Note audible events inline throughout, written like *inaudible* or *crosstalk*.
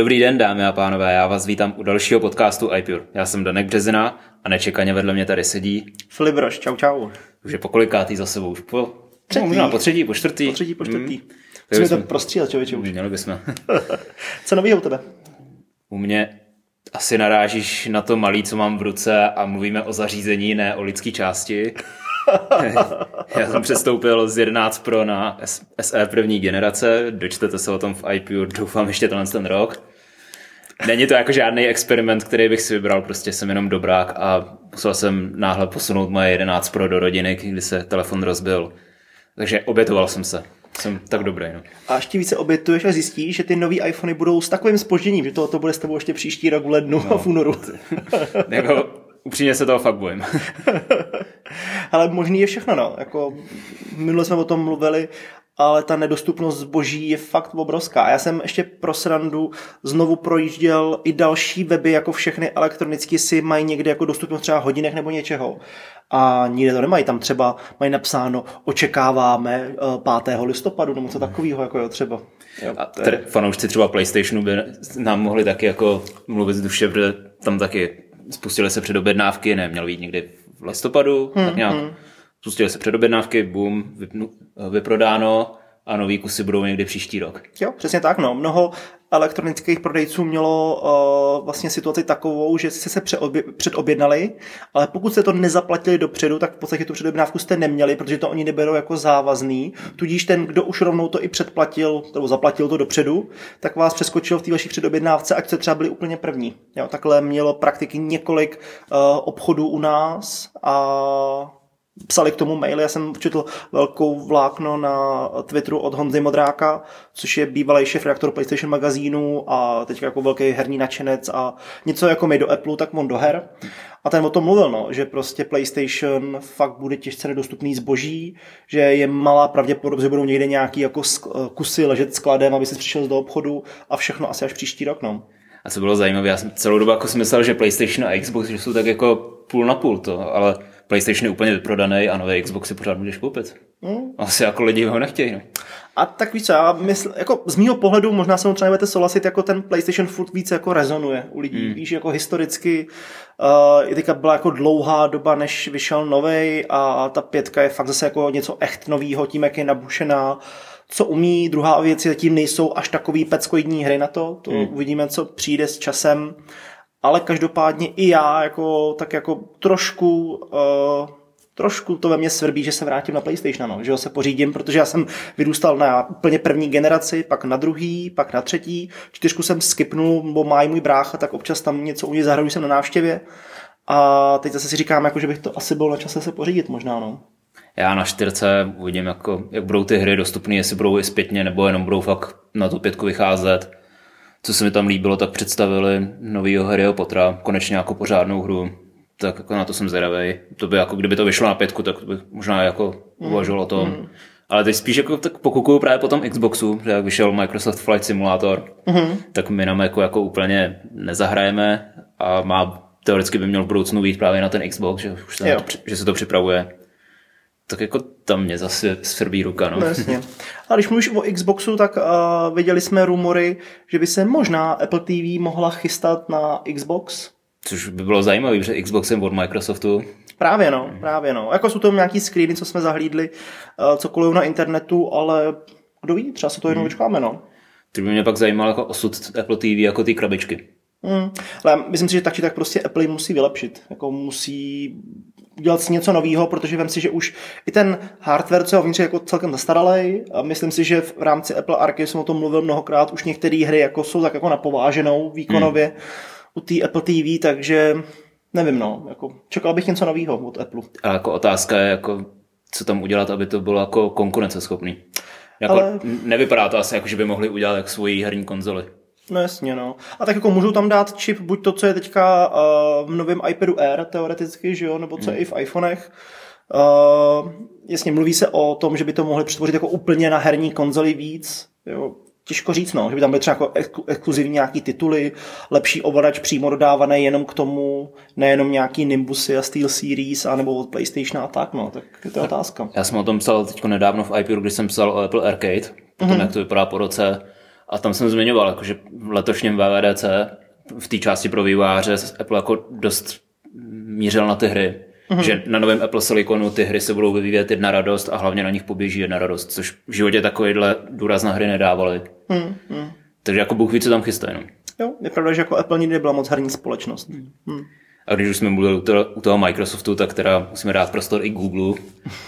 Dobrý den, dámy a pánové, já vás vítám u dalšího podcastu iPure. Já jsem Danek Březina a nečekaně vedle mě tady sedí. Filip Roš, čau čau. Už je po kolikátý za sebou? Už po Třetí. No, možná po třetí, po čtvrtý. Po třetí, po čtvrtý. Hmm. Musíme to jsme- prostřílet, člověče už. Měli bychom. *laughs* Co novýho u tebe? U mě asi narážíš na to malý, co mám v ruce a mluvíme o zařízení, ne o lidské části. *laughs* Já jsem přestoupil z 11 Pro na SE první generace, dočtete se o tom v IPU, doufám ještě tenhle ten rok. Není to jako žádný experiment, který bych si vybral, prostě jsem jenom dobrák a musel jsem náhle posunout moje 11 Pro do rodiny, kdy se telefon rozbil. Takže obětoval jsem se. Jsem tak dobrý, no. A ještě více obětuješ a zjistíš, že ty nový iPhony budou s takovým spožděním, že to, to bude s tebou ještě příští rok v lednu No. a v únoru. *laughs* Jako, upřímně se toho fakt bojím. *laughs* Ale možný je všechno, no. Jako, minule jsme o tom mluvili, ale ta nedostupnost zboží je fakt obrovská. Já jsem ještě pro srandu znovu projížděl i další weby, jako všechny elektronicky si mají někde jako dostupnost třeba hodinek nebo něčeho. A nikde to nemají. Tam třeba mají napsáno, očekáváme eh, 5. listopadu nebo co takového, jako jo, třeba. Jo, A je- tr- fanoušci třeba PlayStationu by nám mohli taky jako mluvit z duše, protože tam taky spustily se předobjednávky, ne, měl být někdy v listopadu, hmm, tak nějak. Spustily se předobjednávky, boom, vypnu, vyprodáno a nový kusy budou někdy příští rok. Jo, přesně tak. No. Mnoho elektronických prodejců mělo uh, vlastně situaci takovou, že jste se přeobě- předobjednali, ale pokud jste to nezaplatili dopředu, tak v podstatě tu předobjednávku jste neměli, protože to oni neberou jako závazný. Tudíž ten, kdo už rovnou to i předplatil, nebo zaplatil to dopředu, tak vás přeskočil v té vaší předobjednávce, ať jste třeba byli úplně první. Jo, takhle mělo prakticky několik uh, obchodů u nás a psali k tomu maily. Já jsem četl velkou vlákno na Twitteru od Honzy Modráka, což je bývalý šéf redaktor PlayStation magazínu a teď jako velký herní nadšenec a něco jako my do Apple, tak on do her. A ten o tom mluvil, no, že prostě PlayStation fakt bude těžce nedostupný zboží, že je malá pravděpodobnost, že budou někde nějaký jako kusy ležet skladem, aby si přišel do obchodu a všechno asi až příští rok, no. A co bylo zajímavé, já jsem celou dobu jako si myslel, že PlayStation a Xbox že jsou tak jako půl na půl to, ale PlayStation je úplně vyprodaný a nové Xbox si pořád můžeš koupit. Hmm. Asi jako lidi ho nechtějí. No. A tak víš co, já mysl, jako z mýho pohledu, možná se mnou třeba nebudete souhlasit, jako ten PlayStation furt více jako rezonuje u lidí. Hmm. Víš, jako historicky uh, teďka byla jako dlouhá doba, než vyšel novej a ta pětka je fakt zase jako něco echt novýho, tím, jak je nabušená co umí. Druhá věc je, zatím nejsou až takový peckoidní hry na to. To hmm. uvidíme, co přijde s časem. Ale každopádně i já jako, tak jako trošku uh, trošku to ve mně svrbí, že se vrátím na PlayStation, no, že ho se pořídím, protože já jsem vyrůstal na úplně první generaci, pak na druhý, pak na třetí, čtyřku jsem skipnul, bo má i můj brácha, tak občas tam něco u něj zahraju, jsem na návštěvě. A teď zase si říkám, jako, že bych to asi byl na čase se pořídit možná, no. Já na čtyřce uvidím, jako, jak budou ty hry dostupné, jestli budou i zpětně, nebo jenom budou fakt na tu pětku vycházet. Co se mi tam líbilo, tak představili novýho Harryho Pottera, konečně jako pořádnou hru. Tak jako na to jsem zvědavý. To by jako, kdyby to vyšlo na pětku, tak bych možná jako uvažoval o tom. Mm. Ale teď spíš jako tak pokukuju právě po tom Xboxu, že jak vyšel Microsoft Flight Simulator, mm. tak my na Macu jako úplně nezahrajeme a má teoreticky by měl v budoucnu být právě na ten Xbox, že, už se, to, že se to připravuje. Tak jako tam mě zase svrbí ruka, no. No jasně. A když mluvíš o Xboxu, tak uh, viděli jsme rumory, že by se možná Apple TV mohla chystat na Xbox. Což by bylo zajímavé, protože Xbox je od Microsoftu. Právě no, právě no. Jako jsou to nějaký screeny, co jsme zahlídli, uh, cokoliv na internetu, ale kdo ví, třeba se to jednou vyčkáme, no. To by mě pak zajímal jako osud Apple TV jako ty krabičky. Hmm. Ale myslím si, že tak či tak prostě Apple musí vylepšit. Jako musí udělat si něco nového, protože vím si, že už i ten hardware, co je uvnitř, je jako celkem zastaralý. A myslím si, že v rámci Apple Arcade jsem o tom mluvil mnohokrát, už některé hry jako jsou tak jako napováženou výkonově hmm. u té Apple TV, takže nevím, no. Jako, čekal bych něco nového od Apple. A jako otázka je, jako, co tam udělat, aby to bylo jako konkurenceschopný. Jako, Ale... Nevypadá to asi jako, že by mohli udělat jak svoji herní konzoli. No jasně, no. A tak jako můžou tam dát čip, buď to, co je teďka uh, v novém iPadu Air teoreticky, že jo, nebo co je i v iPhonech. Uh, jasně, mluví se o tom, že by to mohli přetvořit jako úplně na herní konzoli víc. Jo. Těžko říct, no, že by tam byly třeba jako exklu- exkluzivní nějaký tituly, lepší ovladač přímo dodávaný jenom k tomu, nejenom nějaký Nimbusy a Steel Series, anebo od PlayStation a tak, no, tak je to otázka. Já jsem o tom psal teď nedávno v iPuru, když jsem psal o Apple Arcade, o tom, mm-hmm. jak to vypadá po roce. A tam jsem zmiňoval, jako, že v letošním VVDC v té části pro vývojáře Apple jako dost mířil na ty hry. Mm-hmm. Že na novém Apple Siliconu ty hry se budou vyvíjet jedna radost a hlavně na nich poběží jedna radost, což v životě takovýhle důraz na hry nedávali. Mm-hmm. Takže jako Bůh ví, co tam chystá jenom. Jo, je pravda, že jako Apple nikdy nebyla moc herní společnost. Mm. A když už jsme mluvili u toho, u toho Microsoftu, tak teda musíme dát prostor i Google.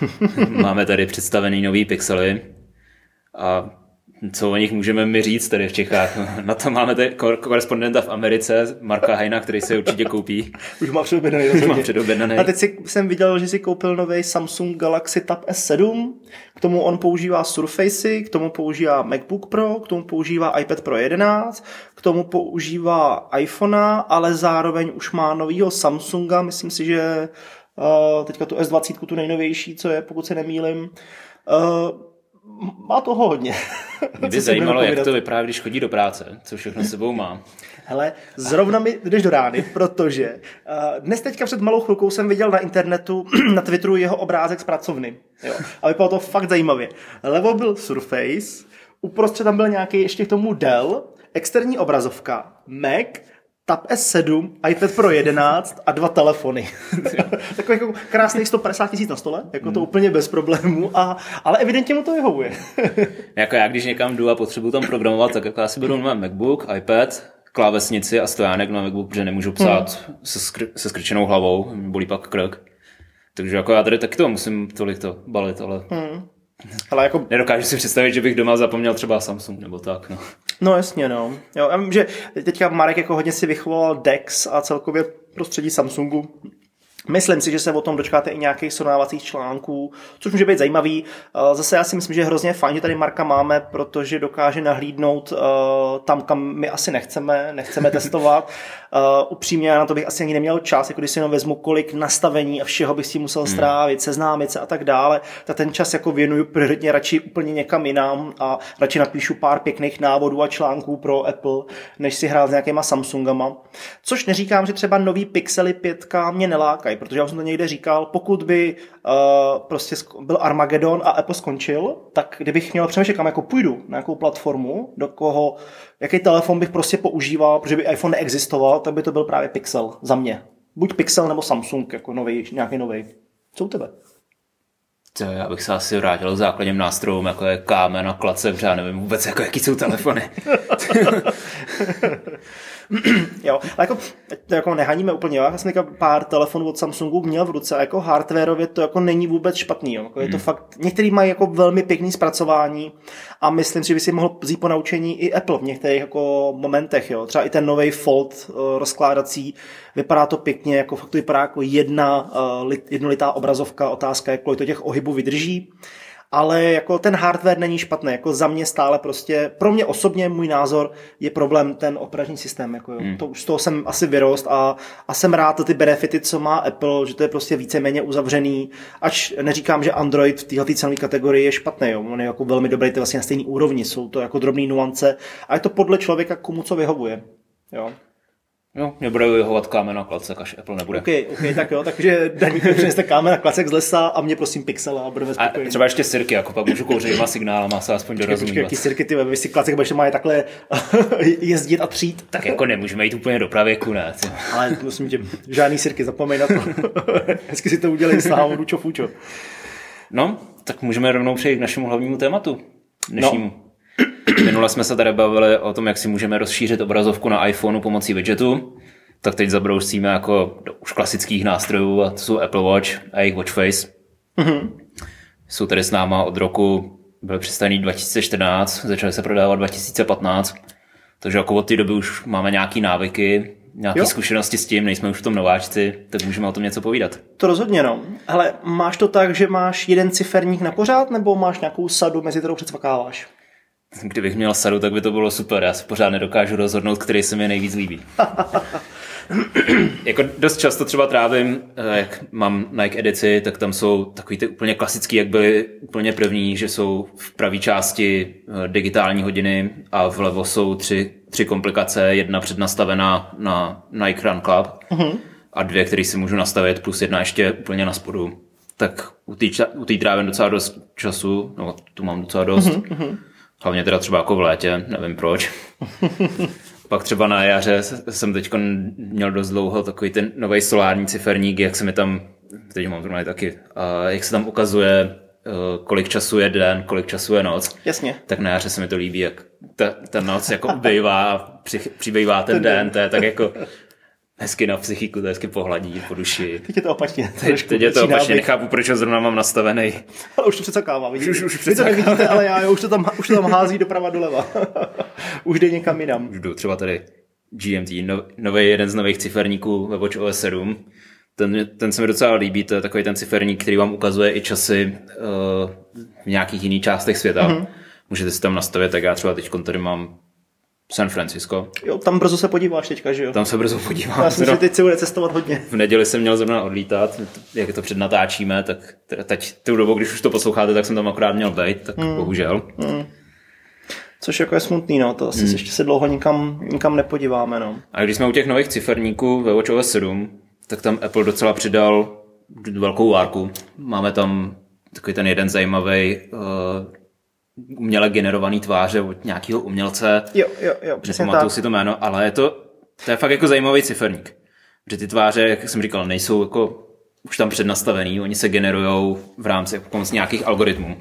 *laughs* Máme tady představený nový pixely. A co o nich můžeme mi říct tady v Čechách. *laughs* Na to máme tady korespondenta v Americe, Marka Hajna, který se určitě koupí. *laughs* Už má předobědnaný. Už má předobědnaný. A teď si, jsem viděl, že si koupil nový Samsung Galaxy Tab S7, k tomu on používá Surface, k tomu používá MacBook Pro, k tomu používá iPad Pro 11, k tomu používá iPhonea, ale zároveň už má novýho Samsunga, myslím si, že uh, teďka tu S20, tu nejnovější, co je, pokud se nemýlim. Uh, má toho hodně. Mě by zajímalo, jak to vypadá, když chodí do práce, co všechno sebou má. Hele, zrovna mi jdeš do rány, protože uh, dnes teďka před malou chvilkou jsem viděl na internetu, *clears throat* na Twitteru jeho obrázek z pracovny. Jo. A vypadalo to fakt zajímavě. Levo byl Surface, uprostřed tam byl nějaký ještě k tomu Dell, externí obrazovka, Mac, Tab S7, iPad Pro 11 a dva telefony. *laughs* Takový jako krásný 150 tisíc na stole, jako hmm. to úplně bez problémů, a, ale evidentně mu to vyhovuje. *laughs* jako já, když někam jdu a potřebuji tam programovat, tak jako já si beru na MacBook, iPad, klávesnici a stojánek na MacBook, protože nemůžu psát hmm. se, skr- se skrčenou hlavou, bolí pak krk. Takže jako já tady taky to musím tolik to balit, ale hmm. Ale jako... Nedokážu si představit, že bych doma zapomněl třeba Samsung nebo tak. No, no jasně, no. Jo, já vím, že teďka Marek jako hodně si vychoval Dex a celkově prostředí Samsungu Myslím si, že se o tom dočkáte i nějakých srovnávacích článků, což může být zajímavý. Eh, zase já si myslím, že je hrozně fajn, že tady Marka máme, protože dokáže nahlídnout eh, tam, kam my asi nechceme, nechceme testovat. Uh, *laughs* upřímně, já na to bych asi ani neměl čas, jako když si jenom vezmu, kolik nastavení a všeho bych si musel hmm. strávit, seznámit se a tak dále, tak ten čas jako věnuju prioritně radši úplně někam jinam a radši napíšu pár pěkných návodů a článků pro Apple, než si hrát s nějakýma Samsungama. Což neříkám, že třeba nový Pixely 5 mě nelákají, protože já jsem to někde říkal, pokud by uh, prostě byl Armageddon a Apple skončil, tak kdybych měl přemýšlet, kam jako půjdu, na nějakou platformu, do koho jaký telefon bych prostě používal, protože by iPhone neexistoval, tak by to byl právě Pixel za mě. Buď Pixel nebo Samsung, jako nový, nějaký nový. Co u tebe? To já bych se asi vrátil k základním nástrojům, jako je kámen a klace, protože já nevím vůbec, jako, jaký jsou telefony. *laughs* *clears throat* jo, ale jako, to jako nehaníme úplně, jo. Já jsem pár telefonů od Samsungu měl v ruce a jako hardwareově to jako není vůbec špatný, jo. Jako je to hmm. fakt, některý mají jako velmi pěkný zpracování a myslím si, že by si mohl vzít po naučení i Apple v některých jako momentech, jo. Třeba i ten nový Fold uh, rozkládací, vypadá to pěkně, jako fakt to vypadá jako jedna uh, jednolitá obrazovka, otázka je, kolik to těch ohybů vydrží ale jako ten hardware není špatný, jako za mě stále prostě, pro mě osobně můj názor je problém ten operační systém, jako jo. Hmm. To, už z toho jsem asi vyrost a, a jsem rád ty benefity, co má Apple, že to je prostě víceméně uzavřený, ač neříkám, že Android v této cenové kategorii je špatný, jo. on je jako velmi dobrý, to vlastně na stejné úrovni, jsou to jako drobné nuance a je to podle člověka, komu co vyhovuje. Jo. Jo, mě bude vyhovat kámen a klacek, až Apple nebude. OK, OK, tak jo, takže Daník přineste kámen a klacek z lesa a mě prosím pixel a budeme spokojení. A třeba ještě sirky, jako pak můžu kouřit dvěma signálama se aspoň dorozumívat. Jaký sirky, ty vy si klacek budeš má takhle *laughs* jezdit a třít. Tak jako nemůžeme jít úplně do pravěku, ne? Ale musím tě, žádný sirky, zapomeň na to. *laughs* Hezky si to udělej s náhodou čofučo. No, tak můžeme rovnou přejít k našemu hlavnímu tématu. Dnešnímu. No. *clears throat* Minule jsme se tady bavili o tom, jak si můžeme rozšířit obrazovku na iPhoneu pomocí widgetu. Tak teď zabrousíme jako do už klasických nástrojů a to jsou Apple Watch a jejich Watch Face. Mm-hmm. Jsou tady s náma od roku, byl představený 2014, začaly se prodávat 2015. Takže jako od té doby už máme nějaké návyky, nějaké jo. zkušenosti s tím, nejsme už v tom nováčci, tak můžeme o tom něco povídat. To rozhodně no. Ale máš to tak, že máš jeden ciferník na pořád, nebo máš nějakou sadu, mezi kterou předsvakáváš? Kdybych měl sadu, tak by to bylo super. Já se pořád nedokážu rozhodnout, který se mi nejvíc líbí. *laughs* jako dost často třeba trávím, eh, jak mám Nike edici, tak tam jsou takový ty úplně klasický, jak byly úplně první, že jsou v pravé části eh, digitální hodiny a vlevo jsou tři, tři komplikace, jedna přednastavená na Nike Run Club uh-huh. a dvě, které si můžu nastavit, plus jedna ještě úplně na spodu. Tak u té trávím docela dost času, no tu mám docela dost. Uh-huh. Hlavně teda třeba jako v létě, nevím proč. *laughs* Pak třeba na jaře jsem teď měl dost dlouho takový ten nový solární ciferník, jak se mi tam, teď mám to taky, a jak se tam ukazuje, eh, kolik času je den, kolik času je noc. Jasně. Tak na jaře se mi to líbí, jak ta, ta noc jako *laughs* ubývá, při, přibývá ten, ten den, den, to je tak jako *laughs* hezky na psychiku, to hezky pohladí po duši. Teď je to opačně. Teď, teď je to opačně, nechápu, proč ho zrovna mám nastavený. Ale už to přecakává, vidíš? Už, už, Vy to nevidíte, ale já, už to tam, už to tam hází doprava doleva. *laughs* už jde někam jinam. Už jdu třeba tady GMT, no, nový jeden z nových ciferníků ve Watch OS 7. Ten, ten se mi docela líbí, to je takový ten ciferník, který vám ukazuje i časy uh, v nějakých jiných částech světa. Mm-hmm. Můžete si tam nastavit, tak já třeba teď tady mám San Francisco. Jo, tam brzo se podíváš teďka, že jo? Tam se brzo podívám. Já si myslím, že teď se bude cestovat hodně. V neděli jsem měl zrovna odlítat, jak to přednatáčíme, tak teď tu dobu, když už to posloucháte, tak jsem tam akorát měl být, tak mm. bohužel. Mm. Což jako je smutný, no, to asi hmm. ještě se dlouho nikam, nikam nepodíváme, no. A když jsme u těch nových ciferníků ve WatchOS 7, tak tam Apple docela přidal velkou várku. Máme tam takový ten jeden zajímavý uh, uměle generovaný tváře od nějakého umělce. Jo, jo, jo, přesně tak. si to jméno, ale je to, to je fakt jako zajímavý ciferník. Že ty tváře, jak jsem říkal, nejsou jako už tam přednastavený, oni se generují v rámci pomocí nějakých algoritmů.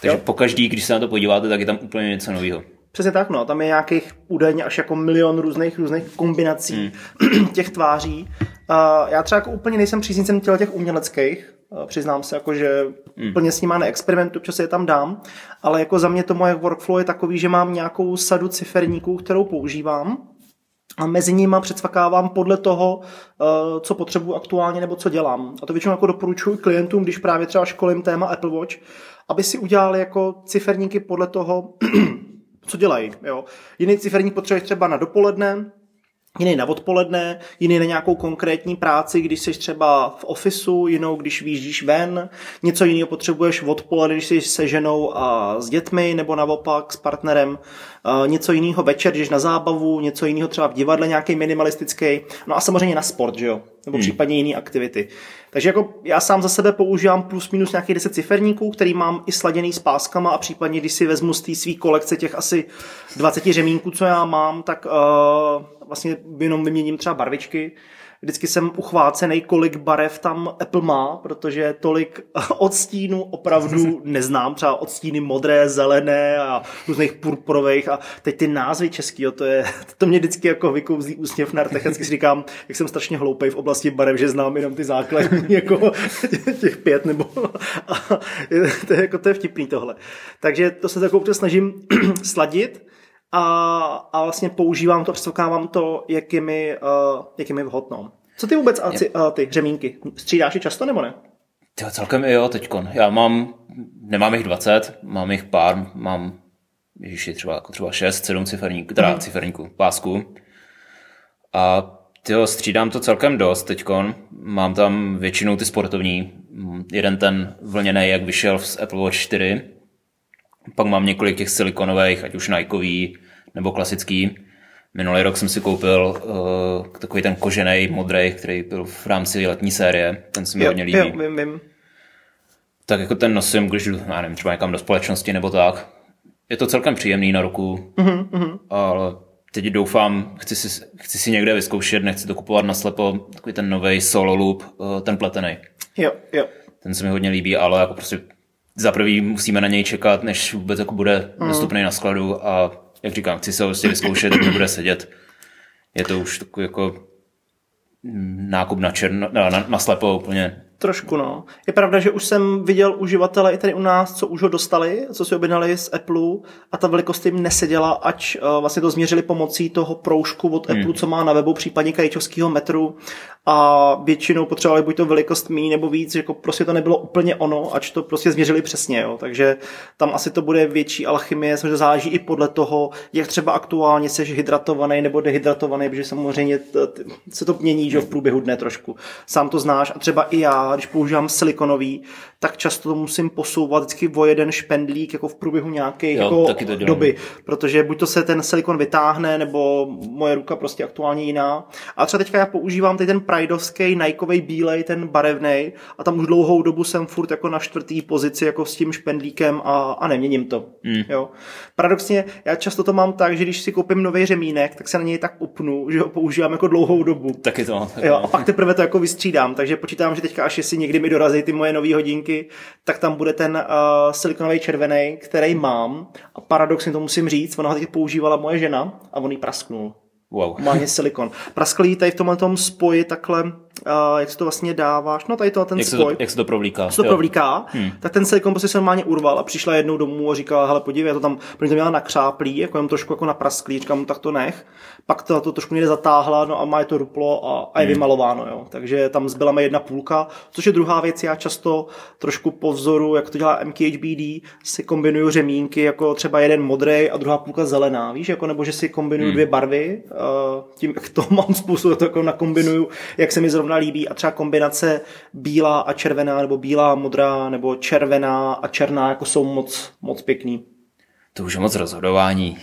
Takže jo. pokaždý, když se na to podíváte, tak je tam úplně něco nového. Přesně tak, no. Tam je nějakých údajně až jako milion různých různých kombinací hmm. *clears throat* těch tváří. Uh, já třeba jako úplně nejsem příznivcem těch uměleckých, přiznám se, jako, že hmm. úplně s nima neexperimentu, občas je tam dám, ale jako za mě to moje workflow je takový, že mám nějakou sadu ciferníků, kterou používám a mezi nimi předsvakávám podle toho, uh, co potřebuji aktuálně nebo co dělám. A to většinou jako doporučuji klientům, když právě třeba školím téma Apple Watch, aby si udělali jako ciferníky podle toho, *clears throat* co dělají. Jo. Jiný ciferník potřebuješ třeba na dopoledne, jiný na odpoledne, jiný na nějakou konkrétní práci, když jsi třeba v ofisu, jinou, když vyjíždíš ven, něco jiného potřebuješ odpoledne, když jsi se ženou a s dětmi, nebo naopak s partnerem, něco jiného večer, když na zábavu, něco jiného třeba v divadle, nějaký minimalistický, no a samozřejmě na sport, že jo, nebo hmm. případně jiné aktivity. Takže jako já sám za sebe používám plus minus nějakých 10 ciferníků, který mám i sladěný s páskama a případně, když si vezmu z té své kolekce těch asi 20 řemínků, co já mám, tak uh, vlastně jenom vyměním třeba barvičky, vždycky jsem uchvácený, kolik barev tam Apple má, protože tolik *laughs* odstínů opravdu *laughs* neznám, třeba odstíny modré, zelené a různých purpurových. A teď ty názvy český, jo, to je, *laughs* to mě vždycky jako vykouzlí úsměv na rtech, si říkám, jak jsem strašně hloupej v oblasti barev, že znám jenom ty základní, jako těch pět nebo a to je, jako, to je vtipný tohle. Takže to se takovou snažím *clears throat* sladit, a, a vlastně používám to, přesokávám to, jak je mi, uh, jak je mi vhodno. Co ty vůbec a ty, uh, ty hřemínky? Střídáš je často nebo ne? Jo, celkem jo, teďkon. Já mám, nemám jich 20, mám jich pár, mám ježiši, třeba, jako třeba 6, 7 ciferníků, teda mm. ciferníků, pásku. A tyho, střídám to celkem dost teďkon. Mám tam většinou ty sportovní. Jeden ten vlněný, jak vyšel z Apple Watch 4, pak mám několik těch silikonových, ať už Nikeový nebo klasický. Minulý rok jsem si koupil uh, takový ten kožený modrý, který byl v rámci letní série. Ten se mi jo, hodně líbí. Jo, vím, vím. Tak jako ten nosím, když jdu, já nevím, třeba někam do společnosti nebo tak. Je to celkem příjemný na ruku, mm-hmm. ale teď doufám, chci si, chci si někde vyzkoušet, nechci to kupovat na slepo, takový ten nový solo loop, uh, ten pletený. Jo, jo. Ten se mi hodně líbí, ale jako prostě za prvý musíme na něj čekat, než vůbec jako bude mm. dostupný na skladu a jak říkám, chci se ho vlastně vyzkoušet, jak bude sedět. Je to už takový jako nákup na černo, na, na, na slepo úplně Trošku, no. Je pravda, že už jsem viděl uživatele i tady u nás, co už ho dostali, co si objednali z Apple a ta velikost jim neseděla, ač uh, vlastně to změřili pomocí toho proužku od hmm. Apple, co má na webu, případně kajčovského metru a většinou potřebovali buď to velikost mí nebo víc, jako prostě to nebylo úplně ono, ač to prostě změřili přesně, jo. takže tam asi to bude větší alchymie, samozřejmě záleží i podle toho, jak třeba aktuálně jsi hydratovaný nebo dehydratovaný, protože samozřejmě se to mění že v průběhu dne trošku. Sám to znáš a třeba i já, když používám silikonový, tak často to musím posouvat vždycky o jeden špendlík jako v průběhu nějaké jako doby, protože buď to se ten silikon vytáhne, nebo moje ruka prostě aktuálně jiná. A třeba teďka já používám tady ten Prideovský Nikeový bílej, ten barevný, a tam už dlouhou dobu jsem furt jako na čtvrtý pozici jako s tím špendlíkem a, a neměním to. Mm. Jo. Paradoxně, já často to mám tak, že když si koupím nový řemínek, tak se na něj tak upnu, že ho používám jako dlouhou dobu. Taky to. Jo, a pak teprve to jako vystřídám, takže počítám, že teďka až jestli někdy mi dorazí ty moje nové hodinky, tak tam bude ten uh, silikonový červený, který mám a paradoxně to musím říct, ona ho teď používala moje žena a on jí prasknul. Wow. Má silikon. Praskl jí tady v tomhle tom spoji takhle, uh, jak se to vlastně dáváš, no tady to ten Jak se, spoj to, jak se to provlíká? se to Jo. provlíká, hmm. tak ten silikon prostě se normálně urval a přišla jednou domů a říkala, hele podívej, já to tam, protože to měla nakřáplý, jako jenom trošku jako naprasklý, říkám, tak to nech. Pak to, to trošku někde zatáhla, no a má je to ruplo a, a je hmm. vymalováno, jo. Takže tam zbyla mi jedna půlka, což je druhá věc, já často trošku po vzoru, jak to dělá MKHBD, si kombinuju řemínky, jako třeba jeden modrý a druhá půlka zelená, víš, jako nebo že si kombinuju hmm. dvě barvy, uh, tím, jak to *laughs* mám způsob, to jako nakombinuju, jak se mi zrovna líbí a třeba kombinace bílá a červená, nebo bílá, modrá, nebo červená a černá, jako jsou moc, moc pěkný. To už je moc rozhodování.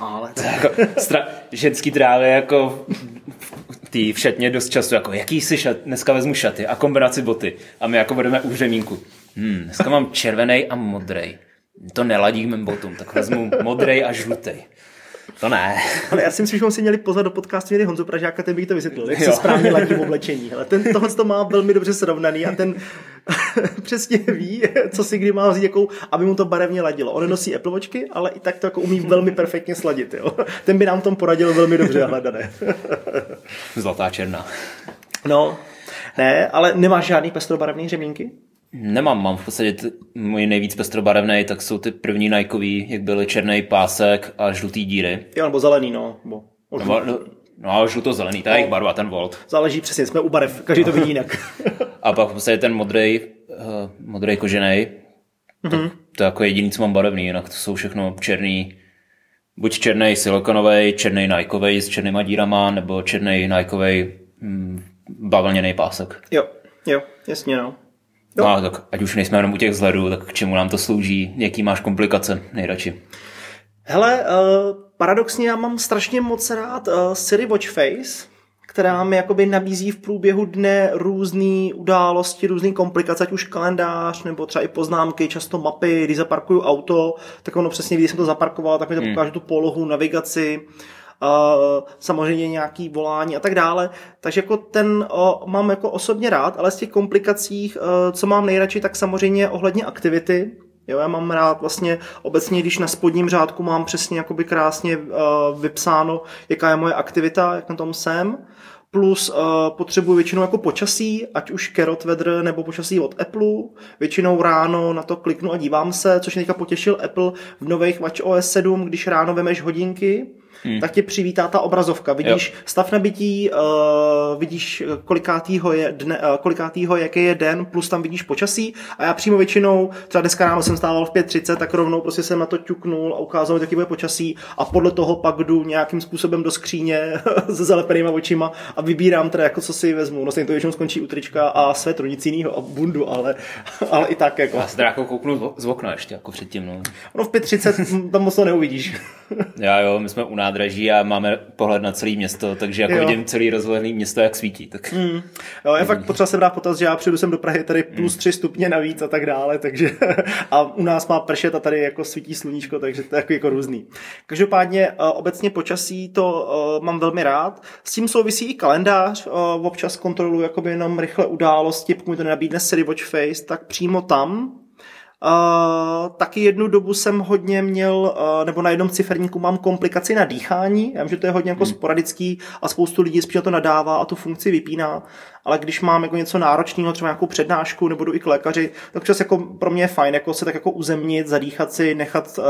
Ale jako, stra- ženský trávě jako ty v šatně dost často, jako jaký si šat, dneska vezmu šaty a kombinaci boty a my jako budeme u řemínku. Hmm, dneska mám červený a modrý. To neladí k mým botům, tak vezmu modrý a žlutý. To ne. *laughs* Ale já si myslím, že bychom si měli pozvat do podcastu někdy Honzu Pražáka, ten by to vysvětlil, jak se správně *laughs* ladí v oblečení. Ale ten tohle to má velmi dobře srovnaný a ten *laughs* přesně ví, co si kdy má vzít, jakou, aby mu to barevně ladilo. On nosí Apple Watchky, ale i tak to jako umí velmi perfektně sladit. Jo. Ten by nám tom poradil velmi dobře, hledané. Zlatá černá. No, ne, ale nemáš žádný pestrobarevný řemínky? Nemám, mám v podstatě t- můj nejvíc pestrobarevný, tak jsou ty první Nikeový, jak byly černý pásek a žlutý díry. Jo, nebo zelený, no. Nebo, No, no, no a žluto-zelený, to je jejich barva, ten Volt. Záleží přesně, jsme u barev, každý to vidí jinak. *laughs* A pak v podstatě ten modrý, uh, modrý kožený, to, Mhm. to je jako jediný, co mám barevný, jinak to jsou všechno černý, buď černý silikonový, černý Nikeový s černýma dírama, nebo černý Nikeový hm, bavlněný pásek. jo, jo, jasně, no. No a tak ať už nejsme jenom u těch vzhledů, tak k čemu nám to slouží, jaký máš komplikace nejradši. Hele, uh, paradoxně já mám strašně moc rád uh, Siri Watch Face, která mi jakoby nabízí v průběhu dne různé události, různé komplikace, ať už kalendář, nebo třeba i poznámky, často mapy, když zaparkuju auto, tak ono přesně ví, když jsem to zaparkoval, tak mi to Hmm. ukáže tu polohu, navigaci, samozřejmě nějaký volání a tak dále. Takže jako ten mám jako osobně rád, ale z těch komplikacích, co mám nejradši, tak samozřejmě ohledně aktivity, Jo, já mám rád vlastně obecně, když na spodním řádku mám přesně jakoby krásně uh, vypsáno, jaká je moje aktivita, jak na tom jsem. Plus uh, potřebuji většinou jako počasí, ať už Carrot Weather nebo počasí od Apple. Většinou ráno na to kliknu a dívám se, což mě teďka potěšil Apple v nových WatchOS 7, když ráno vemeš hodinky, hmm. tak tě přivítá ta obrazovka. Vidíš jo. stav nabití, uh, vidíš kolikátýho je, dne, uh, kolikátýho, jaký je den, plus tam vidíš počasí a já přímo většinou, třeba dneska ráno jsem stával v 5.30, tak rovnou prostě jsem na to ťuknul a ukázal mi, jaký bude počasí a podle toho pak jdu nějakým způsobem do skříně *laughs* se zalepenýma očima a vybírám teda jako co si vezmu. No stejně to většinou skončí u trička a svetru, nic jiného a bundu, ale, *laughs* ale i tak jako. Já se teda jako kouknu z okna ještě jako předtím. No. No v 5.30 tam moc to neuvidíš. Já jo, my jsme u nádraží a máme pohled na celé město, takže jako Jo. vidím celý rozhledný město, jak svítí. Tak... Mm. Jo, je fakt potřeba se brát potaz, že já přijdu sem do Prahy tady plus 3 stupně navíc a tak dále, takže *laughs* a u nás má pršet a tady jako svítí sluníčko, takže to je jako, jako různý. Každopádně uh, obecně počasí to uh, mám velmi rád. S tím souvisí i kalendář, uh, občas kontroluji jakoby jenom rychle události, pokud mi to nenabídne Siri Watch Face, tak přímo tam Uh, taky jednu dobu jsem hodně měl, uh, nebo na jednom ciferníku mám komplikaci na dýchání. Já vím, že to je hodně jako sporadický a spoustu lidí spíš na to nadává a tu funkci vypíná. Ale když mám jako něco náročného, třeba nějakou přednášku nebo jdu i k lékaři, tak čas jako pro mě je fajn, jako se tak jako uzemnit, zadýchat si, nechat uh,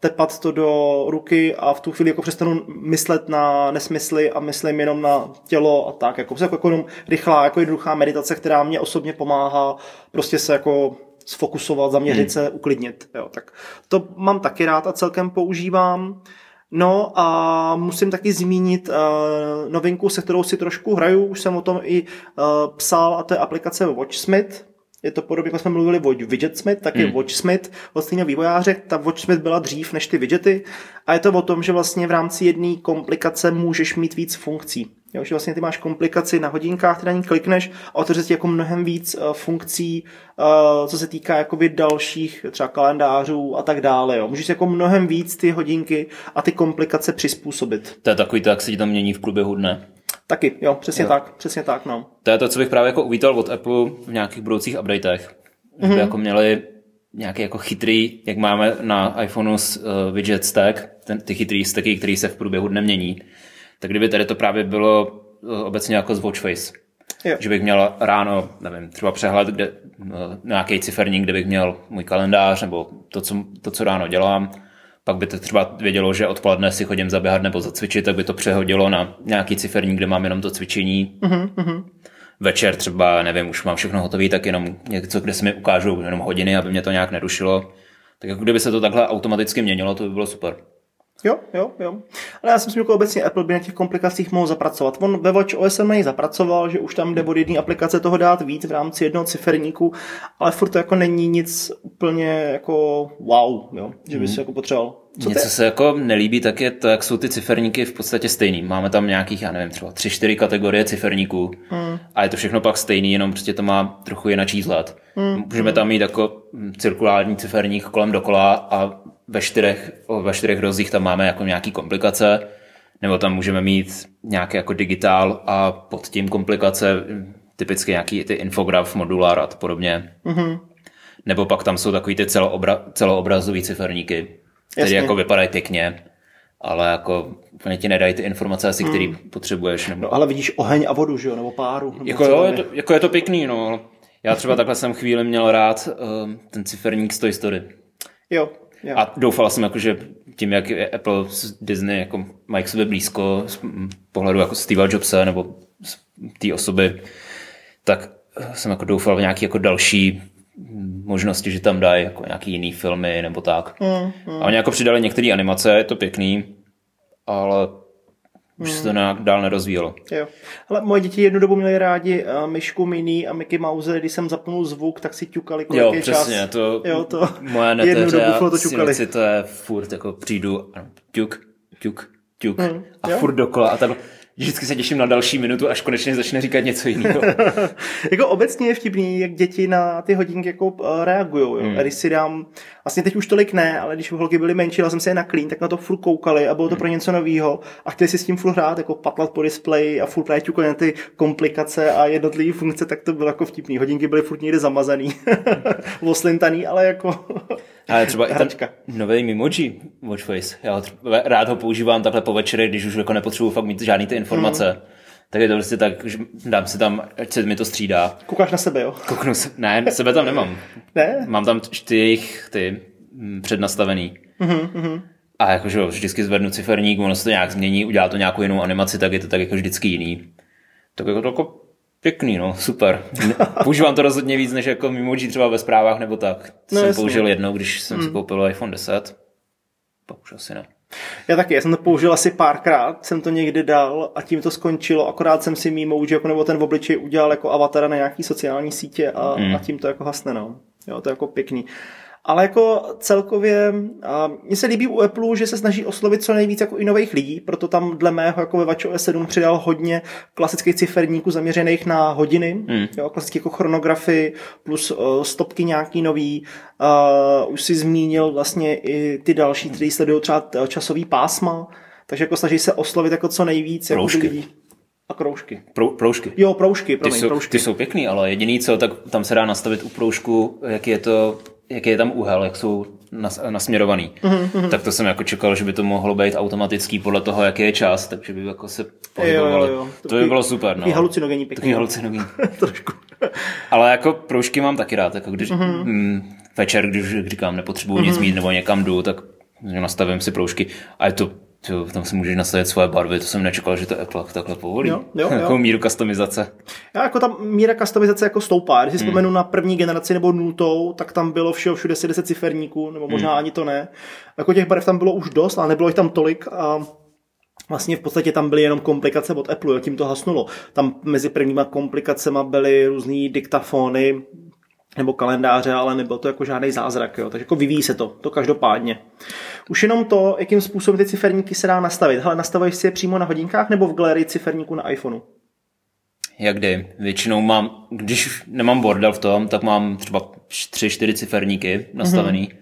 tepat to do ruky a v tu chvíli jako přestanu myslet na nesmysly a myslím jenom na tělo a tak. Jako, jako, jako jenom rychlá, jako jednoduchá meditace, která mě osobně pomáhá prostě se jako sfokusovat, zaměřit hmm. se, uklidnit. Jo, tak to mám taky rád a celkem používám. No a musím taky zmínit uh, novinku, se kterou si trošku hraju, už jsem o tom i uh, psal, a to je aplikace WatchSmith, Je to podobně, jako jsme mluvili o Widgetsmith, tak je Hmm. WatchSmith od stejného vývojáře. Ta WatchSmith byla dřív než ty widgety a je to o tom, že vlastně v rámci jedné komplikace můžeš mít víc funkcí. Jo, že vlastně ty máš komplikaci na hodinkách, ty na ní klikneš a otevře ti jako mnohem víc uh, funkcí, uh, co se týká jakoby dalších třeba kalendářů a tak dále. Jo. Můžeš jako mnohem víc ty hodinky a ty komplikace přizpůsobit. To je takový to, jak se ti tam mění v průběhu dne. Taky, jo, přesně Jo. tak, přesně tak, no. To je to, co bych právě jako uvítal od Apple v nějakých budoucích updatech. Že by jako měli nějaký jako chytrý, jak máme na iPhoneu s uh, widget stack, ten, ty chytrý stacky, který se v průběhu dne mění, tak kdyby tady to právě bylo uh, obecně jako z Watch Face. Jo. Že bych měl ráno, nevím, třeba přehled, kde, uh, nějaký ciferník, kde bych měl můj kalendář nebo to co, to, co ráno dělám. Pak by to třeba vědělo, že odpoledne si chodím zaběhat nebo zacvičit, tak by to přehodilo na nějaký ciferník, kde mám jenom to cvičení. Večer třeba, nevím, už mám všechno hotové, tak jenom něco, kde se mi ukážou jenom hodiny, aby mě to nějak nerušilo. Tak jako kdyby se to takhle automaticky měnilo, to by bylo super. Jo, jo, jo. Ale já si myslím, že jako obecně Apple by na těch komplikacích mohl zapracovat. On ve Watch OS na zapracoval, že už tam jde od jedné aplikace toho dát víc v rámci jednoho ciferníku, ale furt to jako není nic úplně jako wow, jo, že by si jako potřeboval. Co Něco ty? se jako nelíbí, tak je to, jak jsou ty ciferníky v podstatě stejný. Máme tam nějakých, já nevím, třeba tři, čtyři kategorie ciferníků Hmm. a je to všechno pak stejný, jenom prostě to má trochu jinak výhled. Hmm. Můžeme tam mít jako cirkulární ciferník kolem dokola a ve čtyřech, ve čtyřech rozích tam máme jako nějaký komplikace, nebo tam můžeme mít nějaký jako digitál a pod tím komplikace, typicky nějaký ty infograf, modular a podobně. Mhm. Nebo pak tam jsou takový ty celoobra, celoobrazový ciferníky, které jako vypadají pěkně, ale jako úplně ti nedají ty informace asi, který potřebuješ. Nebo... No ale vidíš oheň a vodu, že jo, nebo páru. Nebo Jako jo, je to, jako je to pěkný, no. Já třeba takhle jsem chvíli měl rád uh, ten ciferník z Toy Story. Jo, jo. A doufal jsem, jako, že tím, jak je Apple s Disney jako mají k sobě blízko z mm, pohledu jako Steve Jobse nebo té osoby, tak jsem jako doufal v nějaké jako další mm, možnosti, že tam dají jako nějaký jiný filmy nebo tak. Mm, A oni jako přidali některé animace, je to pěkný, ale už se to nějak dál nerozvíjelo. Jo. Ale moje děti jednu dobu měly rádi uh, myšku Minnie a Mickey Mouse, když jsem zapnul zvuk, tak si ťukali kolik Jo, je přesně, čas. to, Jo, to moje *laughs* jednu neteře dobu a furt to ťukali. synovci, to je furt jako přijdu, ťuk, ťuk, ťuk Hmm, a jo. furt dokola a tak vždycky se těším na další minutu, až konečně začne říkat něco jiného. *laughs* jako obecně je vtipný, jak děti na ty hodinky jako uh, reagují. Hmm. A když si dám, vlastně teď už tolik ne, ale když holky byly menší, dal jsem se je na clean, tak na to furt koukali a bylo to pro něco nového a chtěli si s tím furt hrát, jako patlat po displeji a furt právě na ty komplikace a jednotlivé funkce, tak to bylo jako vtipný. Hodinky byly furt někde zamazaný, *laughs* oslintaný, ale jako *laughs* Ale třeba i Hračka. ten nový Mimoji Watchface, já rád ho používám takhle po večeri, když už jako nepotřebuji fakt mít žádný ty informace. Hmm. Tak je to prostě tak, že dám si tam, ať se mi to střídá. koukáš na sebe, jo? Kouknu se, ne, sebe tam nemám. Ne? Mám tam ty jejich ty mm, přednastavený. Mhm, A jakože jo, vždycky zvednu ciferník, ono se to nějak změní, udělá to nějakou jinou animaci, tak je to tak jako vždycky jiný. Tak jako to jako pěkný, no, super. *laughs* Používám to rozhodně víc, než jako Mimoji třeba ve zprávách nebo tak. To No jsem jasně. použil jednou, když jsem si koupil iPhone 10. Pak už asi ne. Já taky, já jsem to použil asi párkrát, jsem to někdy dal a tím to skončilo, akorát jsem si mimo jako nebo ten v obličej udělal jako avatara na nějaký sociální sítě a, Hmm. a tím to jako hasne, no. Jo, to je jako pěkný. Ale jako celkově, mně se líbí u Apple, že se snaží oslovit co nejvíc jako i nových lidí, proto tam dle mého jako ve WatchOS 7 přidal hodně klasických ciferníků zaměřených na hodiny, Hmm. jo, klasické jako chronografy plus uh, stopky nějaký nový. Uh, už si zmínil vlastně i ty další, kteří sledují třeba t- časový pásma, takže jako snaží se oslovit jako co nejvíc jako lidí. A kroužky. Prou, proužky. Jo, proužky, Ty promiň, jsou, proužky. ty jsou pěkný, ale jediný co, tak tam se dá nastavit u proužku, jaký je to, jaký je tam úhel, jak jsou nas, nasměrovaný. Mhm, Tak to jsem jako čekal, že by to mohlo být automatický podle toho, jaký je čas, takže by jako se Jo, pohybovalo. jo, jo. To by bylo super, no. Takový halucinogenní pěkný. Takový halucinový. Trošku. Ale jako proužky mám taky rád, jako když Mhm. mm, večer, když říkám, nepotřebuji nic mít nebo někam jdu, tak nastavím si proužky a je to, to tam si můžeš nastavit svoje barvy, to jsem nečekal, že to Apple takhle povolí. Jo, jo, *laughs* jo. Takovou míru customizace. Já jako ta míra customizace jako stoupá. Když si Hmm. vzpomenu na první generaci nebo nultou, tak tam bylo všeho všude si 10 ciferníků, nebo možná Hmm. ani to ne. Jako těch barev tam bylo už dost, ale nebylo jich tam tolik a Vlastně v podstatě tam byly jenom komplikace od Apple, jo, tím to hasnulo. Tam mezi prvníma komplikacemi byly různý diktafony, nebo kalendáře, ale nebyl to jako žádný zázrak, jo. takže jako vyvíjí se to, to každopádně. Už jenom to, jakým způsobem ty ciferníky se dá nastavit. Hele, nastavuješ si je přímo na hodinkách nebo v galerii ciferníků na iPhoneu? Jak kdy. Většinou mám, když nemám bordel v tom, tak mám třeba tři, čtyři ciferníky nastavený. Mm-hmm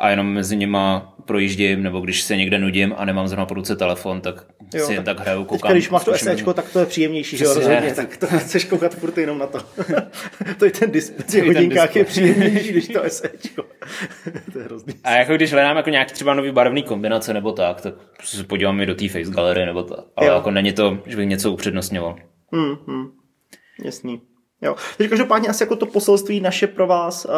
a jenom mezi nima projíždím, nebo když se někde nudím a nemám zrovna po ruce telefon, tak jo, si jen tak hraju, koukám. Teďka, když máš to SEčko, tak to je příjemnější, že jo, rozhodně, tak to *laughs* chceš koukat furt jenom na to. *laughs* to je ten display, v hodinkách je příjemnější, když to SEčko. *laughs* to je hrozný. A jako když hledám jako nějaký třeba nový barevný kombinace nebo tak, tak se podívám i do té face galerie nebo to, ale jo. jako není to, že bych něco upřednostňoval. Hmm, hmm. Jasný. Jo. Takže každopádně asi jako to poselství naše pro vás uh,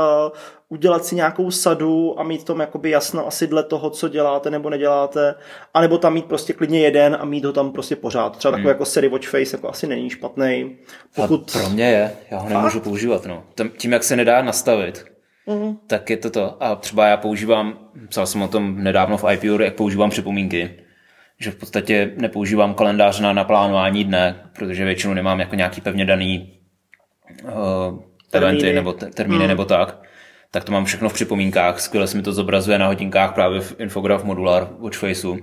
udělat si nějakou sadu a mít tom jakoby jasno asi dle toho, co děláte nebo neděláte, anebo tam mít prostě klidně jeden a mít ho tam prostě pořád. Třeba takový hmm. jako Siri Watch Face jako asi není špatný. Pokud... A pro mě je, já ho nemůžu a? používat. No. Tím, jak se nedá nastavit, mm. tak je to to. A třeba já používám, psal jsem o tom nedávno v IPU, jak používám připomínky že v podstatě nepoužívám kalendář na naplánování dne, protože většinou nemám jako nějaký pevně daný uh, eventy nebo te- termíny hmm. nebo tak, tak to mám všechno v připomínkách. Skvěle se mi to zobrazuje na hodinkách právě v Infograph Modular Watchfaceu.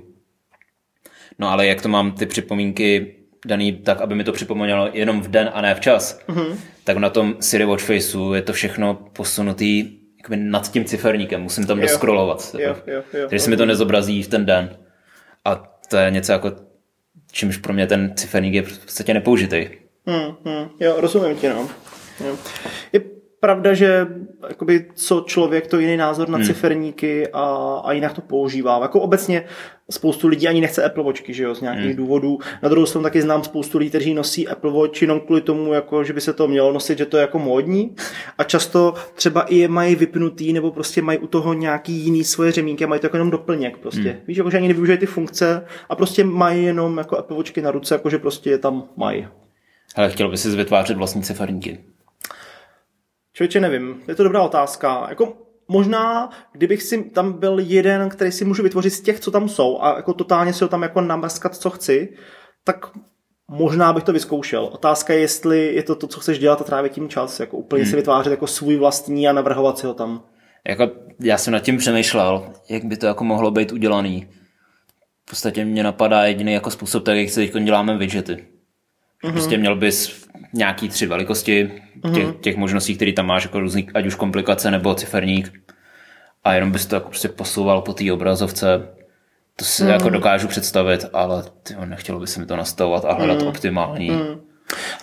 No ale jak to mám ty připomínky daný tak, aby mi to připomnělo jenom v den a ne v čas, mm-hmm. tak na tom Siri Watchfaceu je to všechno posunutý jakoby nad tím ciferníkem, musím tam doskrolovat. Jo, jo, jo, takže se mi to nezobrazí v ten den. A to je něco jako, čímž pro mě ten ciferník je v podstatě nepoužitý. Hmm, hmm, jo, rozumím ti, no. Jo. Je pravda, že jakoby, co člověk, to jiný názor na hmm. ciferníky a, a jinak to používá. Jako obecně spoustu lidí ani nechce Apple Watchky, že jo, z nějakých hmm. důvodů. Na druhou stranu taky znám spoustu lidí, kteří nosí Apple Watch jenom kvůli tomu, jako, že by se to mělo nosit, že to je jako módní. A často třeba i je mají vypnutý, nebo prostě mají u toho nějaký jiný svoje řemínky a mají to jako jenom doplněk prostě. Hmm. Víš, jako, že ani nevyužijí ty funkce a prostě mají jenom jako Apple Watchky na ruce, jako že prostě je tam mají. Ale chtěl by si vytvářet vlastní ciferníky? Člověče, nevím. Je to dobrá otázka. Jako možná, kdybych si tam byl jeden, který si můžu vytvořit z těch, co tam jsou a jako totálně si ho tam jako namaskat, co chci, tak možná bych to vyzkoušel. Otázka je, jestli je to to, co chceš dělat a trávit tím čas, jako úplně hmm. si vytvářet jako svůj vlastní a navrhovat si ho tam. Jako, já jsem nad tím přemýšlel, jak by to jako mohlo být udělaný. V podstatě mě napadá jediný jako způsob, tak jak se teď děláme widgety. Mm-hmm. Prostě měl bys nějaký tři velikosti těch, mm-hmm. těch možností, které tam máš, jako různý, ať už komplikace nebo ciferník. A jenom bys to jako prostě posouval po té obrazovce. To si mm. jako dokážu představit, ale tyjo, nechtělo by se mi to nastavovat a hledat mm. optimální. Mm.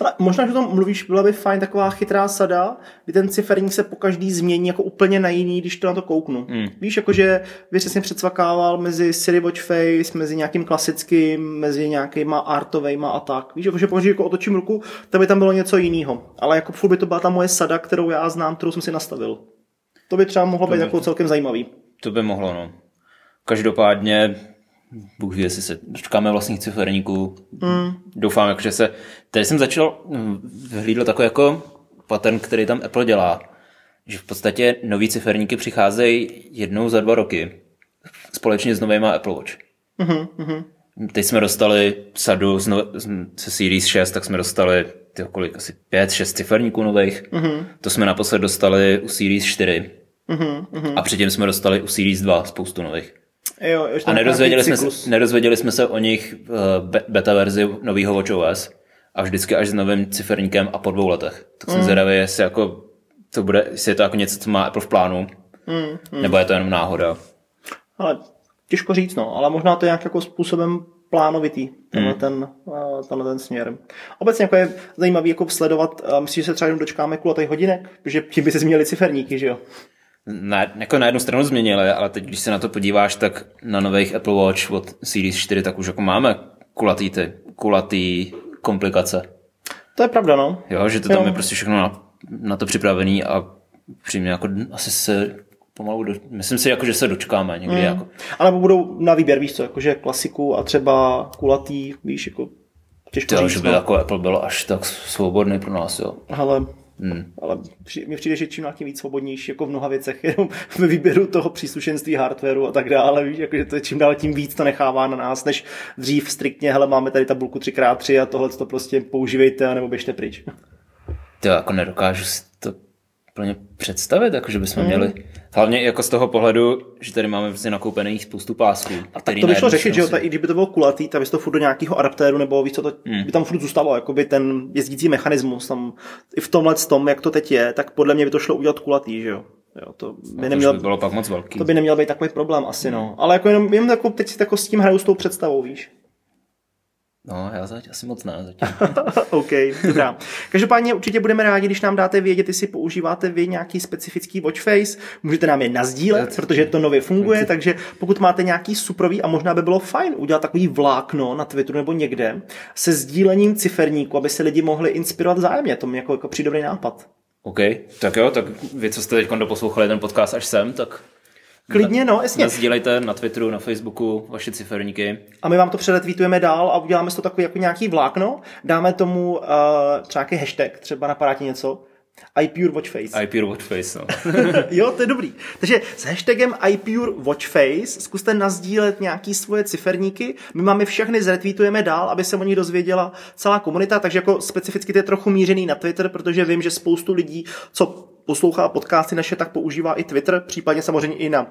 Ale možná, že o tom mluvíš, byla by fajn taková chytrá sada, kdy ten ciferník se po každý změní jako úplně na jiný, když to na to kouknu. Hmm. Víš, jakože by přesně předsvakával mezi Siri Watch Face, mezi nějakým klasickým, mezi nějakýma artovejma a tak. Víš, jakože pokud jako otočím ruku, tak by tam bylo něco jiného. Ale jako furt by to byla ta moje sada, kterou já znám, kterou jsem si nastavil. To by třeba mohlo to být by, jako celkem zajímavý. To by mohlo, no. Každopádně Bůh ví, jestli se dočkáme vlastních ciferníků. Mm. Doufám, že se... Tady jsem začal, hm, vyhlídl takový jako pattern, který tam Apple dělá, že v podstatě nový ciferníky přicházejí jednou za dva roky společně s novýma Apple Watch. Mm-hmm. Teď jsme dostali sadu z no, se Series 6, tak jsme dostali ty kolik, asi 5-6 ciferníků nových. Mm-hmm. To jsme naposled dostali u Series 4. Mm-hmm. A předtím jsme dostali u Series 2 spoustu nových. Jo, a nedozvěděli jsme, se, nedozvěděli jsme se o nich uh, beta verzi nového WatchOS a vždycky až s novým ciferníkem a po dvou letech. Tak jsem mm. zvědavý, jestli, jako, to bude, jestli je to jako něco, co má Apple v plánu, mm, mm. nebo je to jenom náhoda. Ale těžko říct, no, ale možná to je nějak jako způsobem plánovitý, tenhle, mm. ten, uh, tenhle ten směr. Obecně jako je zajímavý jako sledovat, uh, myslím, že se třeba jenom dočkáme kulatých hodinek, protože tím by se změnili ciferníky, že jo? Na, jako na jednu stranu změnili, ale teď, když se na to podíváš, tak na nových Apple Watch od Series 4, tak už jako máme kulatý, ty, kulatý komplikace. To je pravda, no. Jo, že to tam jo. je prostě všechno na, na to připravený a přímě jako asi se pomalu, do, myslím si, jako, že se dočkáme někdy. Mm. Jako. A nebo budou na výběr, víš co, jakože klasiku a třeba kulatý, víš, jako těžko říct, že by no. jako Apple bylo až tak svobodný pro nás, jo. Ale Hmm. Ale mi přijde, že čím dál tím víc svobodnější jako v mnoha věcech, *laughs* jenom ve výběru toho příslušenství hardwareu a tak dále, víš, jako, že to je čím dál tím víc to nechává na nás, než dřív striktně, hele, máme tady tabulku 3x3 a tohle to prostě používejte, nebo běžte pryč. To jako nedokážu si to úplně představit, jako že bychom mm. měli. Hlavně jako z toho pohledu, že tady máme vlastně nakoupených spoustu pásků. A tak to by šlo řešit, že jo, i kdyby to bylo kulatý, tak bys to furt do nějakého adaptéru, nebo víš co, to mm. by tam furt zůstalo, jako by ten jezdící mechanismus, tam i v tomhle tom, jak to teď je, tak podle mě by to šlo udělat kulatý, že jo. Jo, to by, no, neměl, by bylo pak moc velký. To by neměl být takový problém asi, no. Ale jako jenom, jenom jako teď si jako s tím hraju s tou představou, víš. No, já zatím asi moc ne. Zatím. *laughs* OK, dobrá. Každopádně určitě budeme rádi, když nám dáte vědět, jestli používáte vy nějaký specifický watch face. Můžete nám je nazdílet, protože to nově funguje, takže pokud máte nějaký suprový a možná by bylo fajn udělat takový vlákno na Twitteru nebo někde se sdílením ciferníku, aby se lidi mohli inspirovat zájemně. To mi jako, jako přijde dobrý nápad. OK, tak jo, tak vy, co jste teď doposlouchali ten podcast až sem, tak Klidně, no, jasně. Sdílejte na Twitteru, na Facebooku vaše ciferníky. A my vám to předetvítujeme dál a uděláme to takový jako nějaký vlákno, dáme tomu uh, třeba nějaký hashtag, třeba napadá ti něco, iPure Watchface. iPure Watchface, no. *laughs* jo, to je dobrý. Takže s hashtagem iPure Watchface zkuste nazdílet nějaký svoje ciferníky. My máme všechny zretvítujeme dál, aby se o nich dozvěděla celá komunita, takže jako specificky to je trochu mířený na Twitter, protože vím, že spoustu lidí, co poslouchá podcasty naše, tak používá i Twitter, případně samozřejmě i na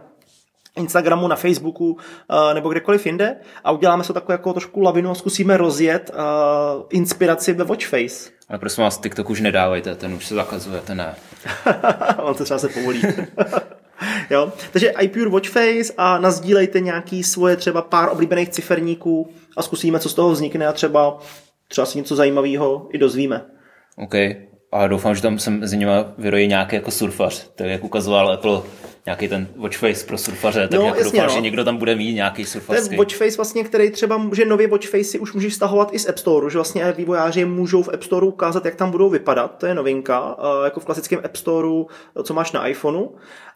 Instagramu, na Facebooku uh, nebo kdekoliv jinde a uděláme se takovou jako trošku lavinu a zkusíme rozjet uh, inspiraci ve Watchface. Ale prosím vás, TikTok už nedávejte, ten už se zakazuje, ten ne. *laughs* On se třeba se povolí. *laughs* jo? Takže iPure Watchface a nazdílejte nějaký svoje třeba pár oblíbených ciferníků a zkusíme, co z toho vznikne a třeba, třeba si něco zajímavého i dozvíme. OK. A doufám, že tam se mezi nimi vyrojí nějaký jako surfař, tak jak ukazoval Apple nějaký ten watchface pro surfaře, tak no, jako jasně, doufám, no. že někdo tam bude mít nějaký surfařský. Ten watchface vlastně, který třeba, že nově watchface si už můžeš stahovat i z App Store, že vlastně vývojáři můžou v App Store ukázat, jak tam budou vypadat, to je novinka, jako v klasickém App Store, co máš na iPhoneu.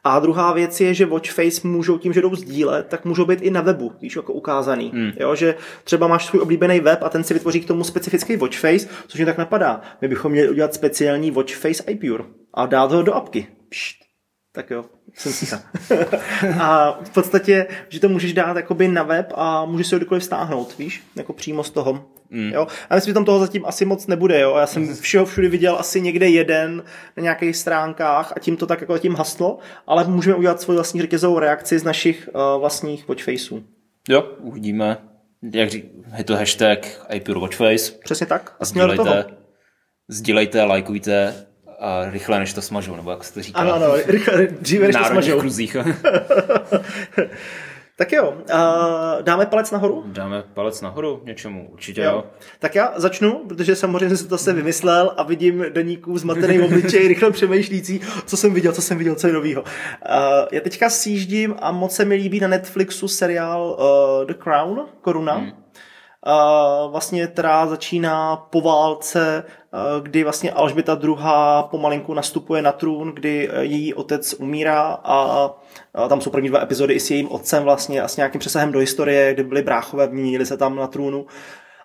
A druhá věc je, že watchface můžou tím, že jdou sdílet, tak můžou být i na webu, víš, jako ukázaný. Hmm. Jo, že třeba máš svůj oblíbený web a ten si vytvoří k tomu specifický watchface, což mě tak napadá. My bychom měli udělat speciální watchface iPure a dát ho do apky. Pšt. Tak jo, jsem si A v podstatě, že to můžeš dát jakoby na web a můžeš si ho kdykoliv stáhnout, víš, jako přímo z toho. Mm. Jo? A myslím, že tam toho zatím asi moc nebude, jo. Já jsem *laughs* všeho všude viděl asi někde jeden na nějakých stránkách a tím to tak jako tím haslo, ale můžeme udělat svou vlastní řetězovou reakci z našich uh, vlastních watchfaceů. Jo, uvidíme. Jak řík, je to hashtag iPure Watchface. Přesně tak. A sdílejte, sdílejte, lajkujte a rychle, než to smažou, nebo jak se to říká. Ano, ano, rychle, dříve, než to smažou. kruzích. *laughs* tak jo, uh, dáme palec nahoru? Dáme palec nahoru něčemu, určitě jo. jo. Tak já začnu, protože samozřejmě jsem to se vymyslel a vidím deníků zmatený obličej, rychle přemýšlící, co jsem viděl, co jsem viděl, co je novýho. Uh, já teďka sjíždím a moc se mi líbí na Netflixu seriál uh, The Crown, Koruna. Hmm vlastně, která začíná po válce, kdy vlastně Alžběta II. pomalinku nastupuje na trůn, kdy její otec umírá a tam jsou první dva epizody i s jejím otcem vlastně a s nějakým přesahem do historie, kdy byli bráchové, měnili se tam na trůnu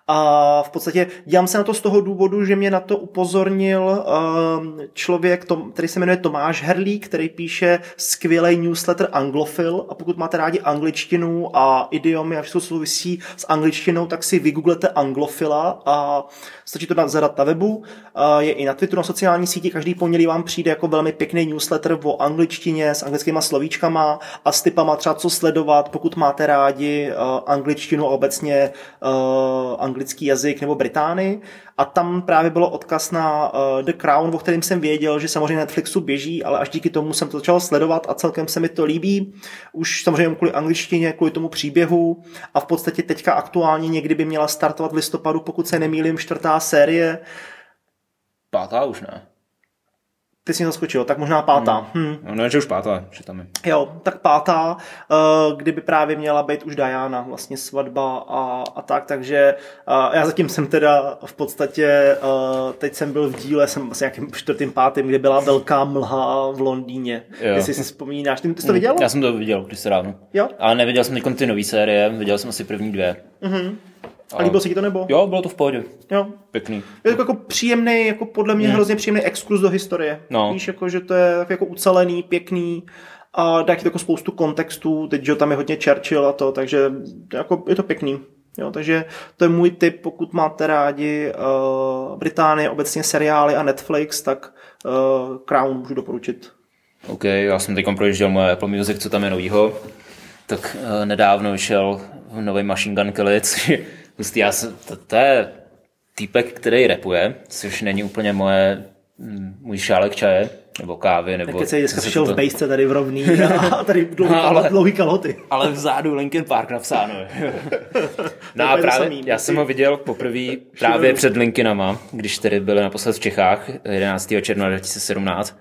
a v podstatě dívám se na to z toho důvodu, že mě na to upozornil uh, člověk, který se jmenuje Tomáš Herlík, který píše skvělý newsletter Anglofil a pokud máte rádi angličtinu a idiomy a všechno souvisí s angličtinou, tak si vygooglete Anglofila a stačí to zadat na webu. Je i na Twitteru, na sociální síti, každý pondělí vám přijde jako velmi pěkný newsletter o angličtině s anglickýma slovíčkama a s typama třeba co sledovat, pokud máte rádi uh, angličtinu a obecně uh, anglický jazyk nebo Británii a tam právě bylo odkaz na uh, The Crown, o kterém jsem věděl, že samozřejmě Netflixu běží, ale až díky tomu jsem to začal sledovat a celkem se mi to líbí. Už samozřejmě kvůli angličtině, kvůli tomu příběhu a v podstatě teďka aktuálně někdy by měla startovat v listopadu, pokud se nemýlím, čtvrtá série. Pátá už ne. Ty jsi zaskočil, tak možná pátá. Hmm. Hmm. No, ne, že už pátá, že tam je. Jo, tak pátá, uh, kdyby právě měla být už Diana, vlastně svatba a, a tak, takže uh, já zatím jsem teda v podstatě, uh, teď jsem byl v díle, jsem vlastně nějakým čtvrtým, pátým, kde byla velká mlha v Londýně, jo. jestli si vzpomínáš. Ty, ty jsi to viděl? Já jsem to viděl když ráno. Jo? Ale neviděl jsem ty nové série, viděl jsem asi první dvě. Mm-hmm. A líbilo se ti to nebo? Jo, bylo to v pohodě. Jo. Pěkný. Je to jako příjemný, jako podle mě hmm. hrozně příjemný exkluz do historie. No. Víš, jako, že to je tak jako ucelený, pěkný a dá ti jako spoustu kontextů, teď že tam je hodně Churchill a to, takže jako je to pěkný. Jo, takže to je můj tip, pokud máte rádi uh, Británie, obecně seriály a Netflix, tak uh, Crown můžu doporučit. OK, já jsem teď projížděl moje Apple Music, co tam je novýho. Tak uh, nedávno vyšel nový Machine Gun Kelly, *laughs* což je. Já jsem, to, to je týpek, který repuje, což není úplně moje, mm, můj šálek čaje, nebo kávy, nebo... Tak se dneska přišel to... v bejsce tady v rovný *laughs* a tady dlouhý, no, ale, dlouhý kaloty. Ale vzadu Linkin Park napsáno. *laughs* no a právě, samý, já jsem ho viděl poprvé právě před Linkinama, když tedy byli naposled v Čechách 11. června 2017.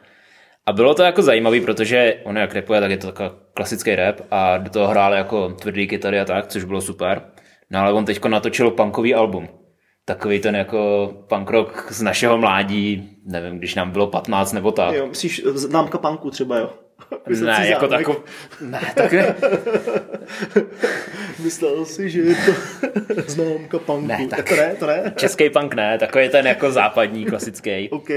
A bylo to jako zajímavé, protože on jak repuje, tak je to takový klasický rap a do toho hrál jako tvrdý kytary a tak, což bylo super. No ale on teďko natočil punkový album takový ten jako punk rock z našeho mládí, nevím, když nám bylo 15 nebo tak. Jo, myslíš známka punku třeba, jo? ne, jako takový... Ne, takový... *laughs* Myslel si, že je to známka punku. Ne, tak... To ne, to ne? Český punk ne, takový ten jako západní, klasický. *laughs* OK.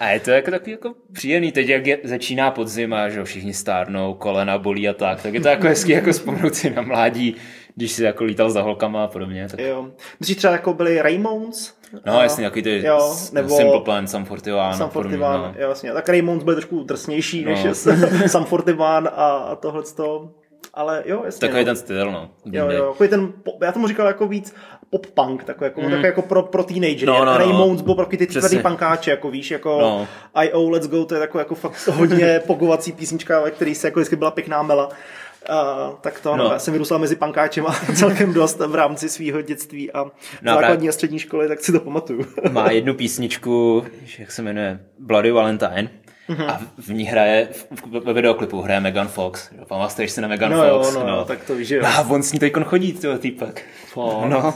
A je to jako takový jako příjemný, teď jak je, začíná podzim a že všichni stárnou, kolena bolí a tak, tak je to jako hezký jako vzpomenout si na mládí, když jsi jako lítal za holkama a podobně. Tak... Jo. Myslíš třeba jako byli Raymonds? No a... jasně, jaký ty jo, nebo Simple Plan, Sam 41. Sam 41, no. jo, jasně. Tak Raymonds byl trošku drsnější no. než *laughs* Sam 41 a, a tohle to. Ale jo, jasně. Takový no. ten styl, no. Jo, jo, takový ten, já tomu říkal jako víc pop-punk, takový jako, mm. jako pro, pro teenagery. No, no, no. Raymonds byl pro ty tvrdý punkáče, jako víš, jako no. I.O. Let's Go, to je takový jako fakt hodně *laughs* pogovací písnička, ve který se jako vždycky byla pěkná mela. Uh, tak to, no. no. já jsem vyrůstal mezi pankáčem a *laughs* celkem dost v rámci svého dětství a no, základní a střední školy, tak si to pamatuju. Má jednu písničku, jak se jmenuje, Bloody Valentine, Mm-hmm. A v ní hraje, ve videoklipu hraje Megan Fox. Pamatuješ si na Megan no, Fox? Jo, no, no, tak to víš, jo. A on s ní teď chodí, tyhle týpek. No.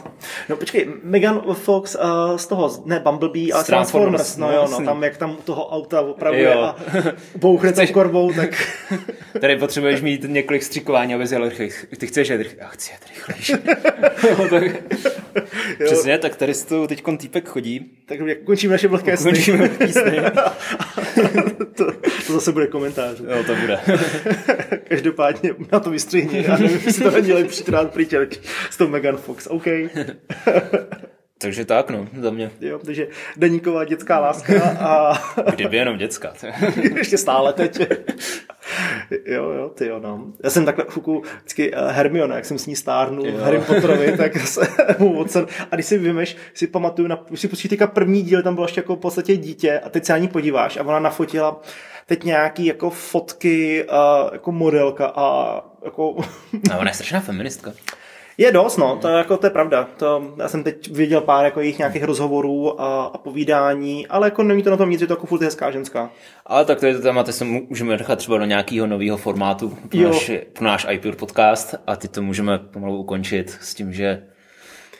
no počkej, Megan Fox uh, z toho, ne Bumblebee, ale Transformers, Transformers no, jo, no, tam jak tam toho auta opravuje jo. a bouchne Chceš... korbou, tak... *laughs* Tady potřebuješ mít několik střikování, aby jel rychlej. Ty chceš jet rychlej? Já chci jet rychlejší. *laughs* Přesně, tak tady s tou teď týpek chodí. Tak končíme naše vlhké sny. Končíme sny. *laughs* *laughs* to, to zase bude komentář. Jo, to bude. *laughs* Každopádně na to vystřihni. Já nevím, jestli to není lepší trát pryč s tou Megan Fox. OK. *laughs* Takže tak, no, za mě. Jo, takže deníková dětská láska a... Kdyby jenom dětská. *laughs* Ještě stále teď. jo, jo, ty jo, no. Já jsem takhle fuku vždycky uh, Hermione, jak jsem s ní stárnul v Harry Potterovi, tak *laughs* se mu ocen. A když si vymeš, si pamatuju, na, si pustíš teďka první díl, tam bylo ještě jako v podstatě dítě a teď se na ní podíváš a ona nafotila teď nějaký jako fotky uh, jako modelka a jako... a ona je strašná feministka. Je dost, no, to, jako, to je pravda. To, já jsem teď viděl pár jako jejich nějakých rozhovorů a, a povídání, ale jako není to na tom nic, je to jako furt hezká ženská. Ale tak to je to téma, to se můžeme nechat třeba do nějakého nového formátu pro náš, pro náš iPure podcast a ty to můžeme pomalu ukončit s tím, že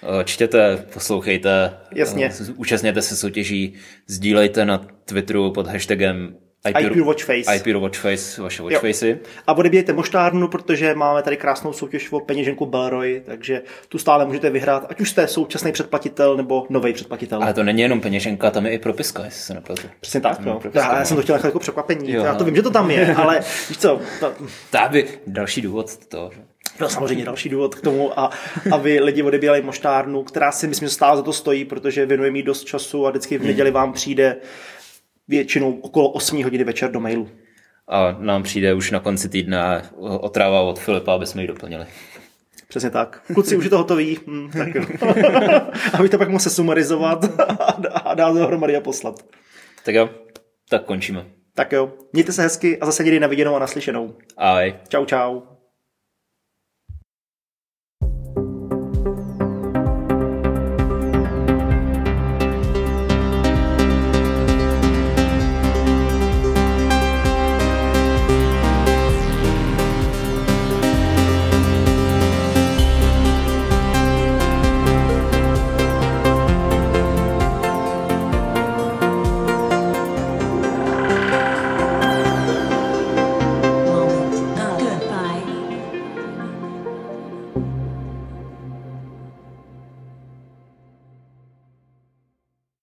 eh, čtěte, poslouchejte, Jasně. Eh, účastněte se soutěží, sdílejte na Twitteru pod hashtagem IP, IP Watchface. IP Watchface, vaše Watchfacey. A odebíjejte moštárnu, protože máme tady krásnou soutěž o peněženku Belroy, takže tu stále můžete vyhrát, ať už jste současný předplatitel nebo nový předplatitel. Ale to není jenom peněženka, tam je i propiska, jestli se nepletu. Přesně tak, no. Já, já jsem to chtěl nechat jako překvapení. Jo, já to vím, že to tam je, *laughs* ale víš co? To... by další důvod to? No samozřejmě další důvod k tomu, a, aby lidi odebírali moštárnu, která si myslím, že stále za to stojí, protože věnuje mi dost času a vždycky v neděli vám přijde většinou okolo 8 hodiny večer do mailu. A nám přijde už na konci týdne otráva od Filipa, aby jsme ji doplnili. Přesně tak. Kluci, už je to hotový. Hm, tak jo. *laughs* Aby to pak se sumarizovat a dát dohromady a poslat. Tak jo, tak končíme. Tak jo. Mějte se hezky a zase někdy na viděnou a naslyšenou. Ahoj. Čau, čau.